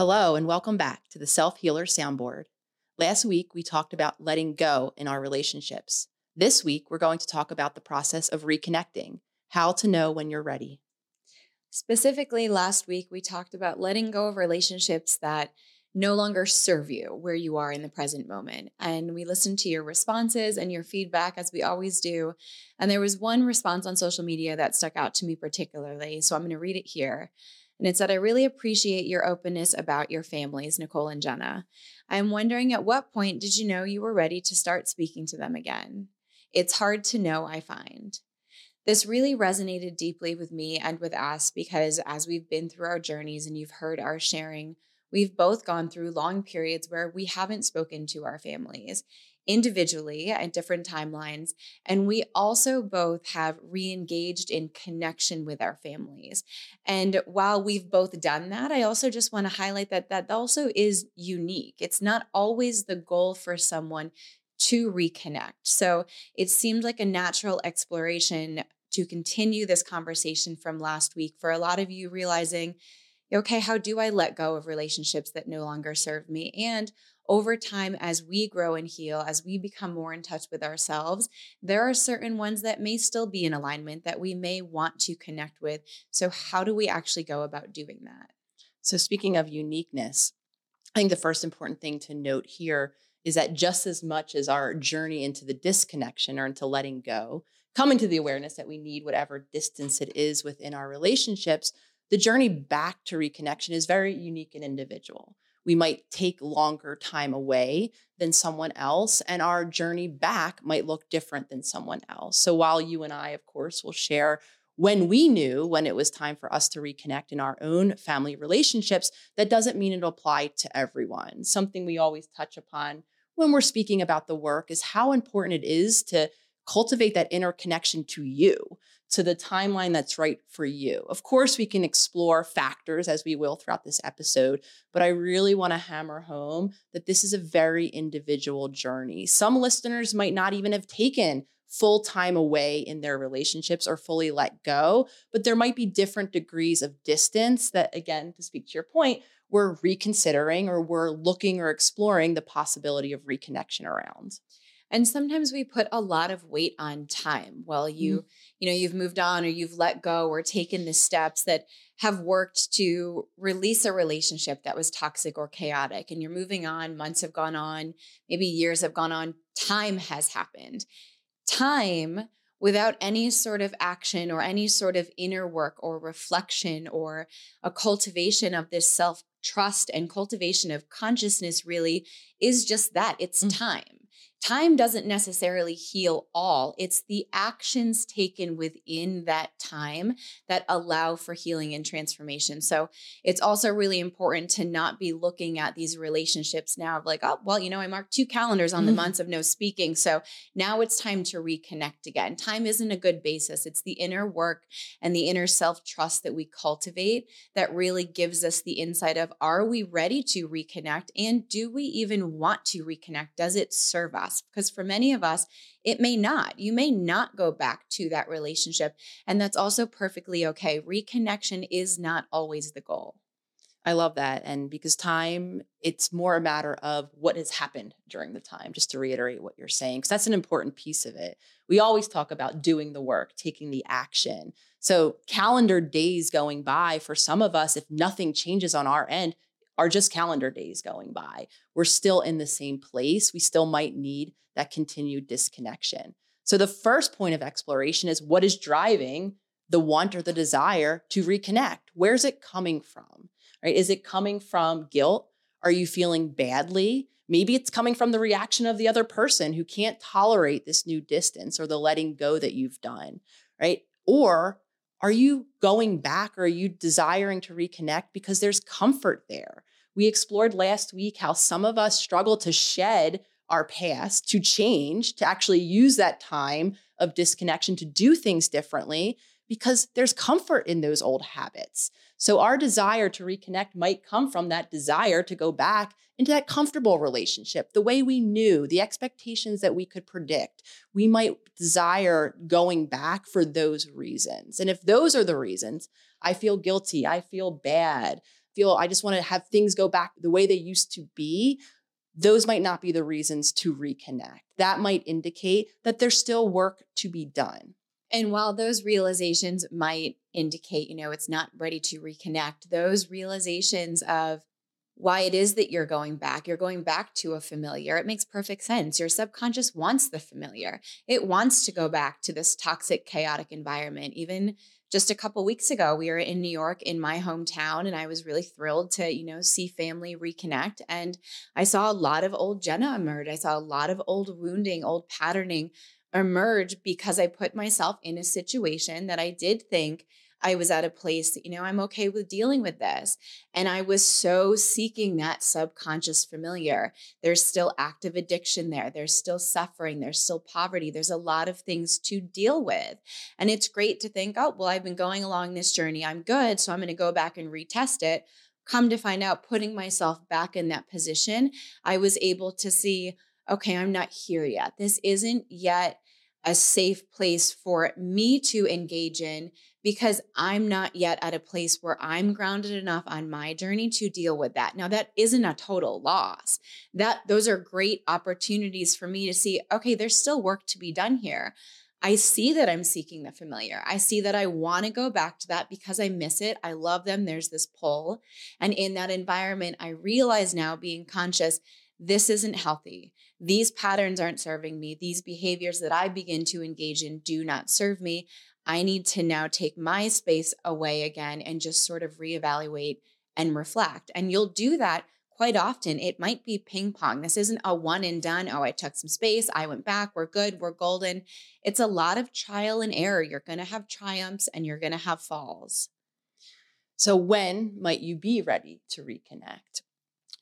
Hello, and welcome back to the Self Healer Soundboard. Last week, we talked about letting go in our relationships. This week, we're going to talk about the process of reconnecting, how to know when you're ready. Specifically, last week, we talked about letting go of relationships that no longer serve you where you are in the present moment. And we listened to your responses and your feedback as we always do. And there was one response on social media that stuck out to me particularly. So I'm going to read it here. And it said, I really appreciate your openness about your families, Nicole and Jenna. I'm wondering at what point did you know you were ready to start speaking to them again? It's hard to know, I find. This really resonated deeply with me and with us because as we've been through our journeys and you've heard our sharing, We've both gone through long periods where we haven't spoken to our families individually at different timelines. And we also both have re engaged in connection with our families. And while we've both done that, I also just want to highlight that that also is unique. It's not always the goal for someone to reconnect. So it seemed like a natural exploration to continue this conversation from last week for a lot of you realizing okay, how do I let go of relationships that no longer serve me? And over time, as we grow and heal, as we become more in touch with ourselves, there are certain ones that may still be in alignment that we may want to connect with. So, how do we actually go about doing that? So, speaking of uniqueness, I think the first important thing to note here is that just as much as our journey into the disconnection or into letting go, coming to the awareness that we need whatever distance it is within our relationships, the journey back to reconnection is very unique and individual. We might take longer time away than someone else, and our journey back might look different than someone else. So, while you and I, of course, will share when we knew when it was time for us to reconnect in our own family relationships, that doesn't mean it'll apply to everyone. Something we always touch upon when we're speaking about the work is how important it is to cultivate that inner connection to you to the timeline that's right for you. Of course, we can explore factors as we will throughout this episode, but I really want to hammer home that this is a very individual journey. Some listeners might not even have taken full time away in their relationships or fully let go, but there might be different degrees of distance that, again, to speak to your point, we're reconsidering or we're looking or exploring the possibility of reconnection around. And sometimes we put a lot of weight on time. Well, you, mm. you know, you've moved on or you've let go or taken the steps that have worked to release a relationship that was toxic or chaotic. And you're moving on, months have gone on, maybe years have gone on, time has happened. Time without any sort of action or any sort of inner work or reflection or a cultivation of this self trust and cultivation of consciousness really is just that it's mm. time time doesn't necessarily heal all. It's the actions taken within that time that allow for healing and transformation. So it's also really important to not be looking at these relationships now of like, oh, well, you know, I marked two calendars on the mm-hmm. months of no speaking. So now it's time to reconnect again. Time isn't a good basis. It's the inner work and the inner self trust that we cultivate that really gives us the insight of are we ready to reconnect? And do we even want to reconnect? Does it serve us? Because for many of us, it may not. You may not go back to that relationship. And that's also perfectly okay. Reconnection is not always the goal. I love that. And because time, it's more a matter of what has happened during the time, just to reiterate what you're saying, because that's an important piece of it. We always talk about doing the work, taking the action. So, calendar days going by for some of us, if nothing changes on our end, are just calendar days going by. We're still in the same place. We still might need that continued disconnection. So, the first point of exploration is what is driving the want or the desire to reconnect? Where's it coming from? Right? Is it coming from guilt? Are you feeling badly? Maybe it's coming from the reaction of the other person who can't tolerate this new distance or the letting go that you've done, right? Or are you going back or are you desiring to reconnect because there's comfort there? We explored last week how some of us struggle to shed our past, to change, to actually use that time of disconnection to do things differently because there's comfort in those old habits. So, our desire to reconnect might come from that desire to go back into that comfortable relationship, the way we knew, the expectations that we could predict. We might desire going back for those reasons. And if those are the reasons, I feel guilty, I feel bad, feel I just want to have things go back the way they used to be, those might not be the reasons to reconnect. That might indicate that there's still work to be done. And while those realizations might indicate, you know, it's not ready to reconnect, those realizations of why it is that you're going back, you're going back to a familiar, it makes perfect sense. Your subconscious wants the familiar, it wants to go back to this toxic, chaotic environment. Even just a couple weeks ago, we were in New York in my hometown, and I was really thrilled to, you know, see family reconnect. And I saw a lot of old Jenna emerge. I saw a lot of old wounding, old patterning emerge because I put myself in a situation that I did think I was at a place, you know, I'm okay with dealing with this. And I was so seeking that subconscious familiar. There's still active addiction there. There's still suffering. There's still poverty. There's a lot of things to deal with. And it's great to think, oh, well, I've been going along this journey. I'm good. So I'm going to go back and retest it. Come to find out, putting myself back in that position, I was able to see, okay, I'm not here yet. This isn't yet a safe place for me to engage in because I'm not yet at a place where I'm grounded enough on my journey to deal with that. Now that isn't a total loss. That those are great opportunities for me to see okay, there's still work to be done here. I see that I'm seeking the familiar. I see that I want to go back to that because I miss it. I love them. There's this pull. And in that environment, I realize now being conscious this isn't healthy. These patterns aren't serving me. These behaviors that I begin to engage in do not serve me. I need to now take my space away again and just sort of reevaluate and reflect. And you'll do that quite often. It might be ping pong. This isn't a one and done. Oh, I took some space. I went back. We're good. We're golden. It's a lot of trial and error. You're going to have triumphs and you're going to have falls. So, when might you be ready to reconnect?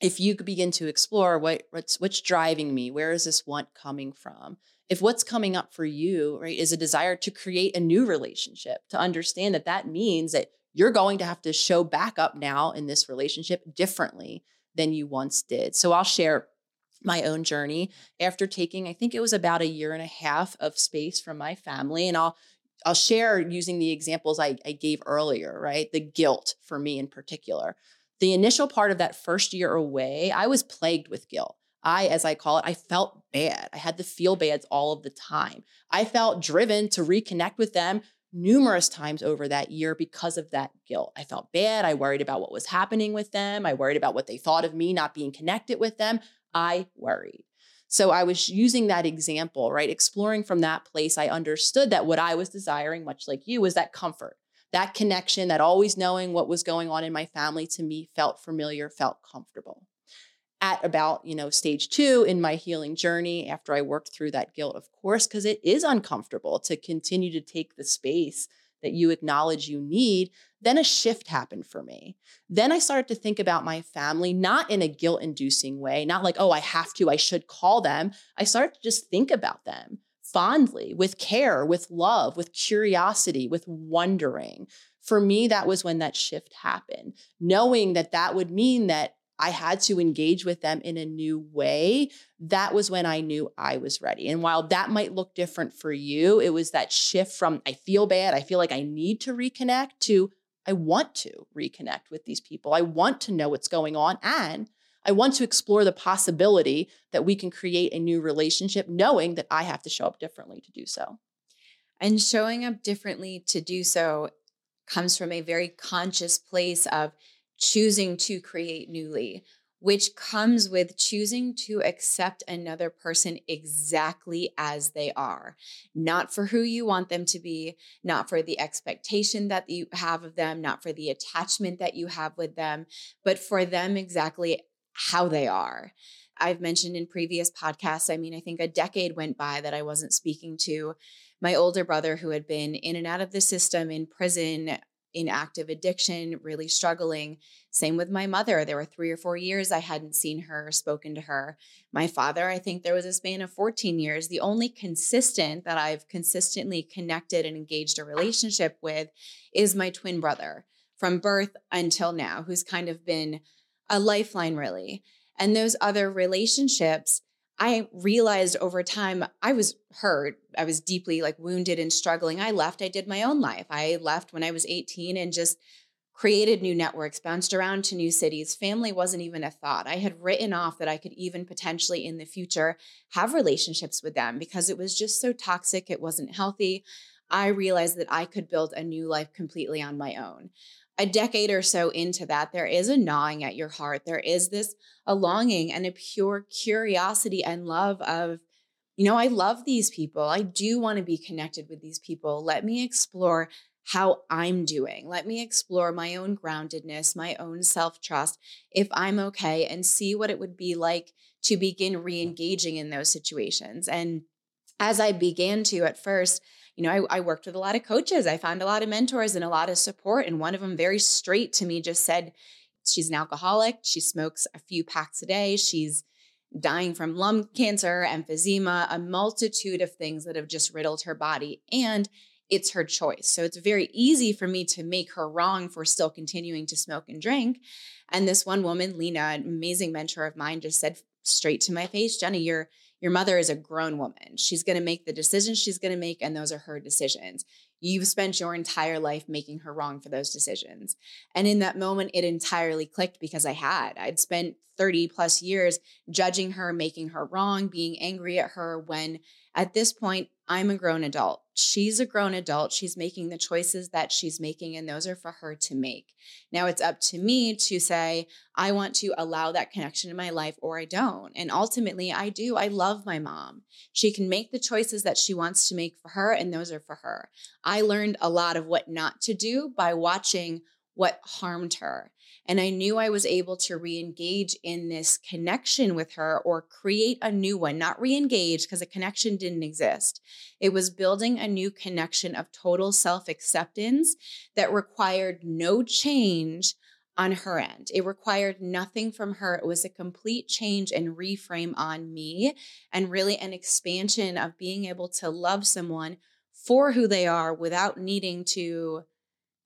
If you begin to explore what what's what's driving me where is this want coming from? If what's coming up for you right is a desire to create a new relationship to understand that that means that you're going to have to show back up now in this relationship differently than you once did. So i'll share my own journey. After taking i think it was about a year and a half of space from my family and i'll I'll share using the examples I, I gave earlier, right? The guilt for me in particular the initial part of that first year away, I was plagued with guilt. I, as I call it, I felt bad. I had the feel bads all of the time. I felt driven to reconnect with them numerous times over that year because of that guilt. I felt bad. I worried about what was happening with them. I worried about what they thought of me not being connected with them. I worried. So I was using that example, right? Exploring from that place, I understood that what I was desiring, much like you, was that comfort that connection, that always knowing what was going on in my family to me felt familiar, felt comfortable. At about, you know, stage two in my healing journey, after I worked through that guilt, of course, because it is uncomfortable to continue to take the space that you acknowledge you need, then a shift happened for me. Then I started to think about my family, not in a guilt inducing way, not like, oh, I have to, I should call them. I started to just think about them fondly, with care, with love, with curiosity, with wondering. For me, that was when that shift happened, knowing that that would mean that I had to engage with them in a new way. That was when I knew I was ready. And while that might look different for you, it was that shift from I feel bad, I feel like I need to reconnect to I want to reconnect with these people. I want to know what's going on. And I want to explore the possibility that we can create a new relationship, knowing that I have to show up differently to do so. And showing up differently to do so comes from a very conscious place of choosing to create newly, which comes with choosing to accept another person exactly as they are, not for who you want them to be, not for the expectation that you have of them, not for the attachment that you have with them, but for them exactly how they are. I've mentioned in previous podcasts, I mean, I think a decade went by that I wasn't speaking to my older brother who had been in and out of the system, in prison, in active addiction, really struggling. Same with my mother. There were three or four years I hadn't seen her, or spoken to her. My father, I think there was a span of 14 years. The only consistent that I've consistently connected and engaged a relationship with is my twin brother from birth until now, who's kind of been a lifeline, really. And those other relationships, I realized over time I was hurt. I was deeply like wounded and struggling. I left. I did my own life. I left when I was 18 and just created new networks, bounced around to new cities. Family wasn't even a thought. I had written off that I could even potentially in the future have relationships with them because it was just so toxic. It wasn't healthy. I realized that I could build a new life completely on my own. A decade or so into that, there is a gnawing at your heart. There is this a longing and a pure curiosity and love of, you know, I love these people. I do want to be connected with these people. Let me explore how I'm doing. Let me explore my own groundedness, my own self trust, if I'm okay, and see what it would be like to begin re engaging in those situations. And as I began to at first, you know, I, I, worked with a lot of coaches. I found a lot of mentors and a lot of support. And one of them, very straight to me, just said, She's an alcoholic. She smokes a few packs a day. She's dying from lung cancer, emphysema, a multitude of things that have just riddled her body. And it's her choice. So it's very easy for me to make her wrong for still continuing to smoke and drink. And this one woman, Lena, an amazing mentor of mine, just said straight to my face, Jenny, you're your mother is a grown woman. She's going to make the decisions she's going to make, and those are her decisions. You've spent your entire life making her wrong for those decisions. And in that moment, it entirely clicked because I had. I'd spent 30 plus years judging her, making her wrong, being angry at her when at this point, I'm a grown adult. She's a grown adult. She's making the choices that she's making, and those are for her to make. Now it's up to me to say, I want to allow that connection in my life or I don't. And ultimately, I do. I love my mom. She can make the choices that she wants to make for her, and those are for her. I learned a lot of what not to do by watching what harmed her. And I knew I was able to re engage in this connection with her or create a new one, not re engage because a connection didn't exist. It was building a new connection of total self acceptance that required no change on her end. It required nothing from her. It was a complete change and reframe on me, and really an expansion of being able to love someone for who they are without needing to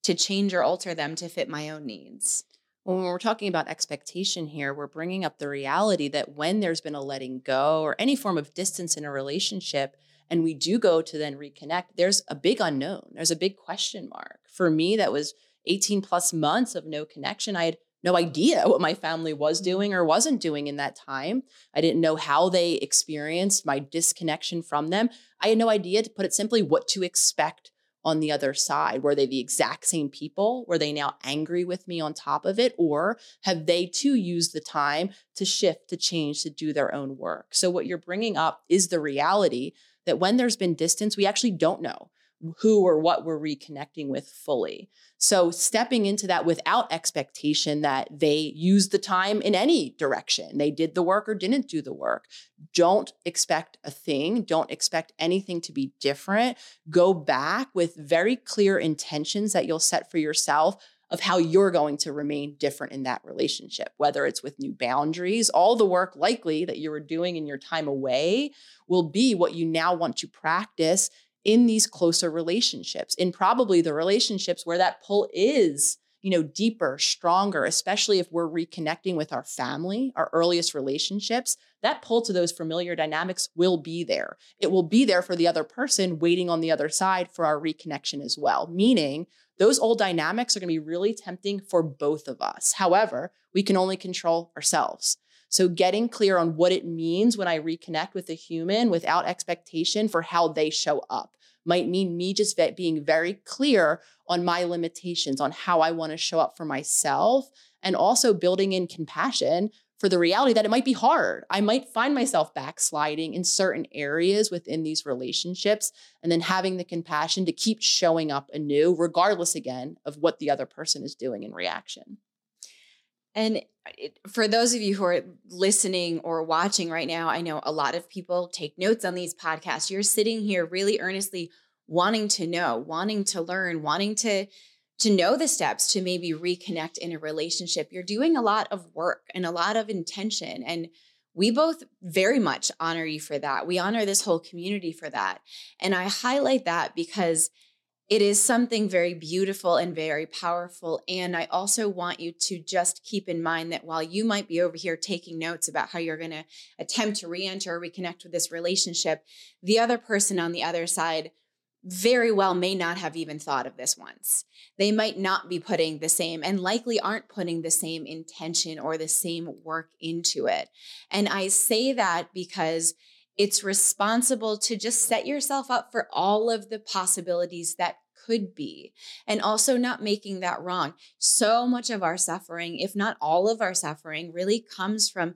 to change or alter them to fit my own needs when we're talking about expectation here, we're bringing up the reality that when there's been a letting go or any form of distance in a relationship, and we do go to then reconnect, there's a big unknown. There's a big question mark. For me, that was 18 plus months of no connection. I had no idea what my family was mm-hmm. doing or wasn't doing in that time. I didn't know how they experienced my disconnection from them. I had no idea, to put it simply, what to expect on the other side? Were they the exact same people? Were they now angry with me on top of it? Or have they too used the time to shift, to change, to do their own work? So, what you're bringing up is the reality that when there's been distance, we actually don't know who or what we're reconnecting with fully. So, stepping into that without expectation that they use the time in any direction, they did the work or didn't do the work. Don't expect a thing, don't expect anything to be different. Go back with very clear intentions that you'll set for yourself of how you're going to remain different in that relationship, whether it's with new boundaries, all the work likely that you were doing in your time away will be what you now want to practice in these closer relationships, in probably the relationships where that pull is, you know, deeper, stronger, especially if we're reconnecting with our family, our earliest relationships, that pull to those familiar dynamics will be there. It will be there for the other person waiting on the other side for our reconnection as well, meaning those old dynamics are going to be really tempting for both of us. However, we can only control ourselves. So, getting clear on what it means when I reconnect with a human without expectation for how they show up might mean me just being very clear on my limitations, on how I want to show up for myself, and also building in compassion for the reality that it might be hard. I might find myself backsliding in certain areas within these relationships, and then having the compassion to keep showing up anew, regardless again of what the other person is doing in reaction. And it, for those of you who are listening or watching right now, I know a lot of people take notes on these podcasts. You're sitting here really earnestly wanting to know, wanting to learn, wanting to to know the steps to maybe reconnect in a relationship. You're doing a lot of work and a lot of intention and we both very much honor you for that. We honor this whole community for that. And I highlight that because it is something very beautiful and very powerful. And I also want you to just keep in mind that while you might be over here taking notes about how you're going to attempt to re enter or reconnect with this relationship, the other person on the other side very well may not have even thought of this once. They might not be putting the same and likely aren't putting the same intention or the same work into it. And I say that because it's responsible to just set yourself up for all of the possibilities that could be and also not making that wrong. So much of our suffering, if not all of our suffering, really comes from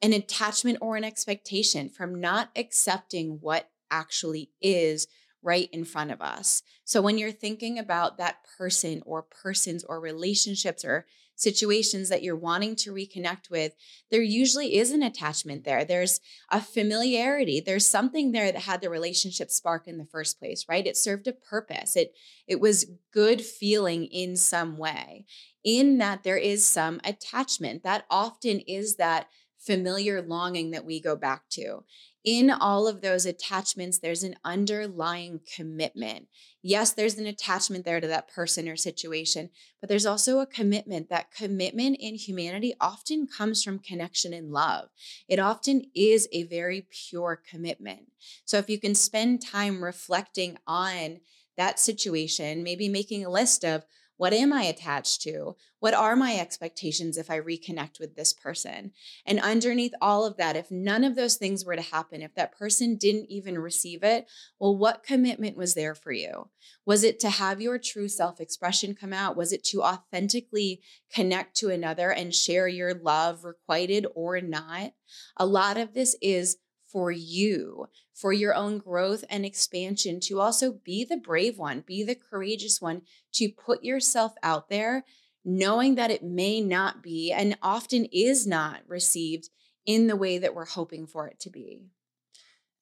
an attachment or an expectation, from not accepting what actually is right in front of us. So when you're thinking about that person or persons or relationships or situations that you're wanting to reconnect with, there usually is an attachment there. There's a familiarity. There's something there that had the relationship spark in the first place, right? It served a purpose. It it was good feeling in some way. In that there is some attachment. That often is that familiar longing that we go back to in all of those attachments, there's an underlying commitment. Yes, there's an attachment there to that person or situation, but there's also a commitment. That commitment in humanity often comes from connection and love. It often is a very pure commitment. So if you can spend time reflecting on that situation, maybe making a list of what am I attached to? What are my expectations if I reconnect with this person? And underneath all of that, if none of those things were to happen, if that person didn't even receive it, well, what commitment was there for you? Was it to have your true self expression come out? Was it to authentically connect to another and share your love, requited or not? A lot of this is for you, for your own growth and expansion, to also be the brave one, be the courageous one, to put yourself out there, knowing that it may not be and often is not received in the way that we're hoping for it to be.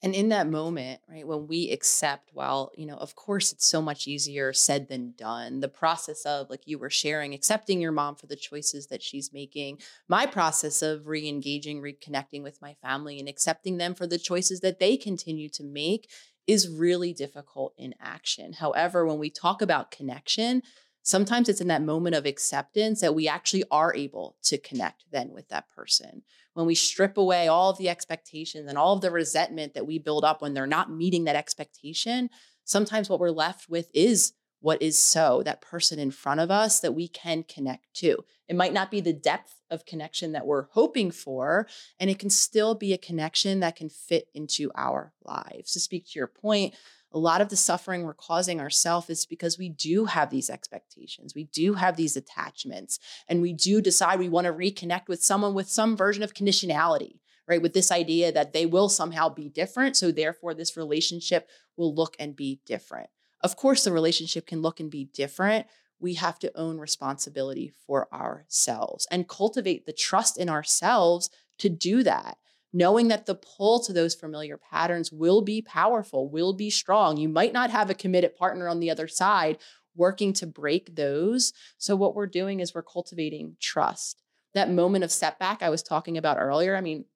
And in that moment, right, when we accept, well, you know, of course, it's so much easier said than done. The process of, like you were sharing, accepting your mom for the choices that she's making, my process of re engaging, reconnecting with my family, and accepting them for the choices that they continue to make is really difficult in action. However, when we talk about connection, sometimes it's in that moment of acceptance that we actually are able to connect then with that person when we strip away all of the expectations and all of the resentment that we build up when they're not meeting that expectation, sometimes what we're left with is what is so, that person in front of us that we can connect to. It might not be the depth of connection that we're hoping for, and it can still be a connection that can fit into our lives. To speak to your point, a lot of the suffering we're causing ourselves is because we do have these expectations. We do have these attachments, and we do decide we want to reconnect with someone with some version of conditionality, right? With this idea that they will somehow be different. So, therefore, this relationship will look and be different. Of course, the relationship can look and be different. We have to own responsibility for ourselves and cultivate the trust in ourselves to do that knowing that the pull to those familiar patterns will be powerful, will be strong. You might not have a committed partner on the other side working to break those. So, what we're doing is we're cultivating trust. That moment of setback I was talking about earlier, I mean,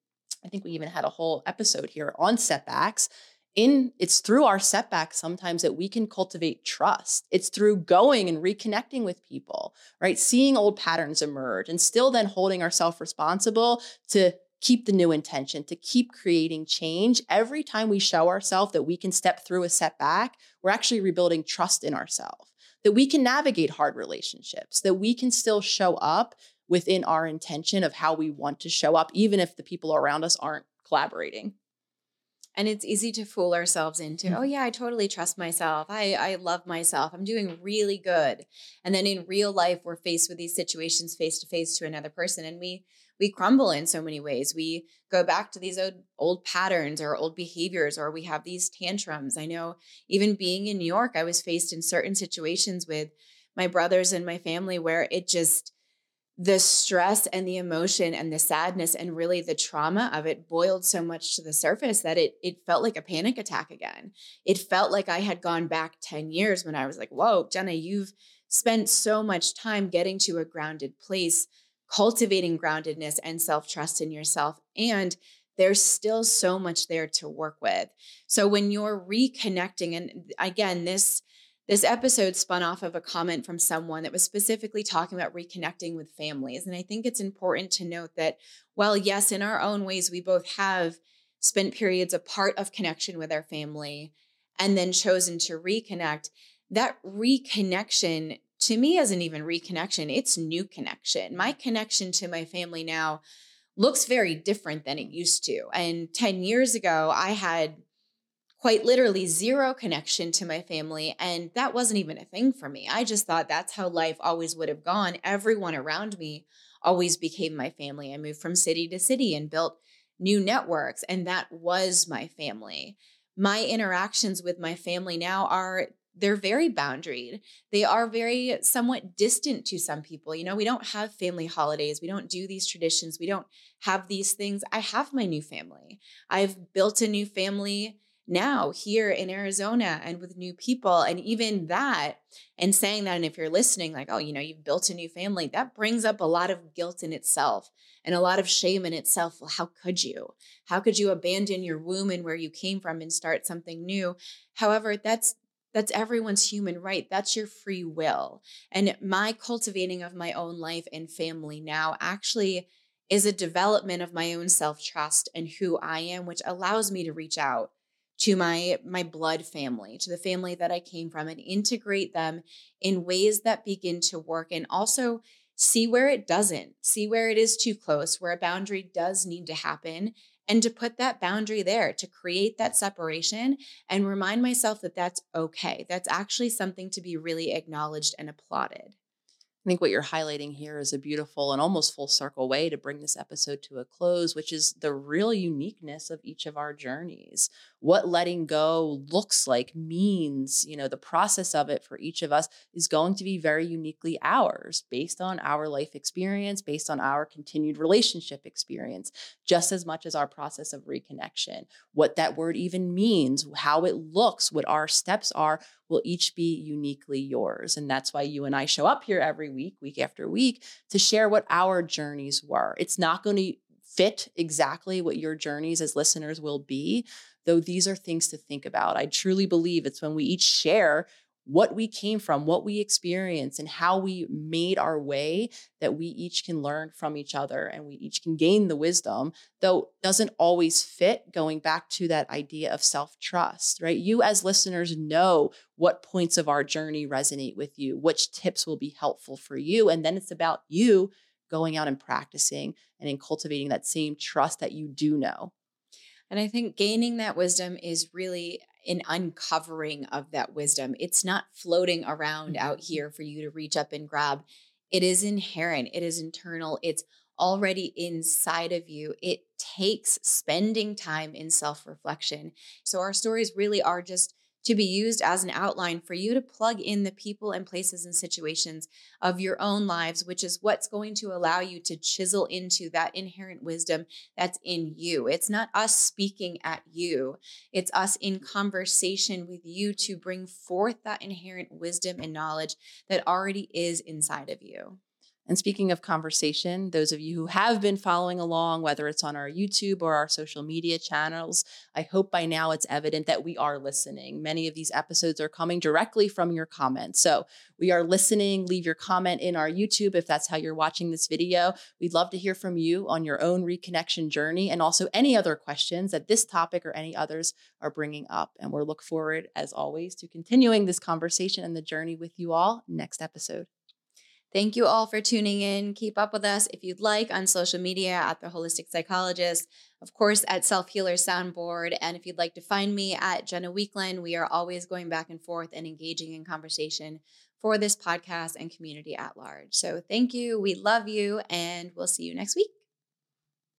I think we even had a whole episode here on setbacks. In it's through our setbacks sometimes that we can cultivate trust. It's through going and reconnecting with people, right? Seeing old patterns emerge and still then holding ourselves responsible to keep the new intention, to keep creating change. Every time we show ourselves that we can step through a setback, we're actually rebuilding trust in ourselves, that we can navigate hard relationships, that we can still show up within our intention of how we want to show up, even if the people around us aren't collaborating. And it's easy to fool ourselves into, mm-hmm. oh yeah, I totally trust myself. I I love myself. I'm doing really good. And then in real life, we're faced with these situations face to face to another person, and we we crumble in so many ways. We go back to these old, old patterns or old behaviors, or we have these tantrums. I know even being in New York, I was faced in certain situations with my brothers and my family where it just, the stress and the emotion and the sadness and really the trauma of it boiled so much to the surface that it it felt like a panic attack again. It felt like I had gone back 10 years when I was like, "Whoa, Jenna, you've spent so much time getting to a grounded place cultivating groundedness and self trust in yourself. And there's still so much there to work with. So when you're reconnecting, and again, this this episode spun off of a comment from someone that was specifically talking about reconnecting with families. And I think it's important to note that while, yes, in our own ways, we both have spent periods apart of connection with our family and then chosen to reconnect, that reconnection to me isn't even reconnection, it's new connection. My connection to my family now looks very different than it used to. And 10 years ago, I had quite literally zero connection to my family. And that wasn't even a thing for me. I just thought that's how life always would have gone. Everyone around me always became my family. I moved from city to city and built new networks, and that was my family. My interactions with my family now are they're very boundaried. They are very somewhat distant to some people. You know, we don't have family holidays. We don't do these traditions. We don't have these things. I have my new family. I've built a new family now here in Arizona and with new people. And even that, and saying that, and if you're listening, like, oh, you know, you've built a new family, that brings up a lot of guilt in itself and a lot of shame in itself. Well, how could you? How could you abandon your womb and where you came from and start something new? However, that's that's everyone's human right. That's your free will. And my cultivating of my own life and family now actually is a development of my own self trust and who I am, which allows me to reach out to my my blood family to the family that i came from and integrate them in ways that begin to work and also see where it doesn't see where it is too close where a boundary does need to happen and to put that boundary there to create that separation and remind myself that that's okay. That's actually something to be really acknowledged and applauded I think what you're highlighting here is a beautiful and almost full circle way to bring this episode to a close, which is the real uniqueness of each of our journeys. What letting go looks like, means, you know, the process of it for each of us is going to be very uniquely ours based on our life experience, based on our continued relationship experience, just as much as our process of reconnection. What that word even means, how it looks, what our steps are will each be uniquely yours. And that's why you and I show up here every week, week after week, to share what our journeys were. It's not going to fit exactly what your journeys as listeners will be, though these are things to think about. I truly believe it's when we each share what we came from, what we experienced, and how we made our way that we each can learn from each other and we each can gain the wisdom, though doesn't always fit going back to that idea of self-trust, right? You as listeners know what points of our journey resonate with you, which tips will be helpful for you. And then it's about you going out and practicing and in cultivating that same trust that you do know. And I think gaining that wisdom is really an uncovering of that wisdom. It's not floating around out mm-hmm. here for you to reach up and grab. It is inherent, it is internal, it's already inside of you. It takes spending time in self reflection. So, our stories really are just to be used as an outline for you to plug in the people and places and situations of your own lives, which is what's going to allow you to chisel into that inherent wisdom that's in you. It's not us speaking at you, it's us in conversation with you to bring forth that inherent wisdom and knowledge that already is inside of you. And speaking of conversation, those of you who have been following along, whether it's on our YouTube or our social media channels, I hope by now it's evident that we are listening. Many of these episodes are coming directly from your comments. So we are listening. Leave your comment in our YouTube if that's how you're watching this video. We'd love to hear from you on your own reconnection journey and also any other questions that this topic or any others are bringing up. And we'll look forward, as always, to continuing this conversation and the journey with you all next episode. Thank you all for tuning in. Keep up with us if you'd like on social media at The Holistic Psychologist, of course, at Self Healer Soundboard. And if you'd like to find me at Jenna Weakland, we are always going back and forth and engaging in conversation for this podcast and community at large. So thank you. We love you, and we'll see you next week.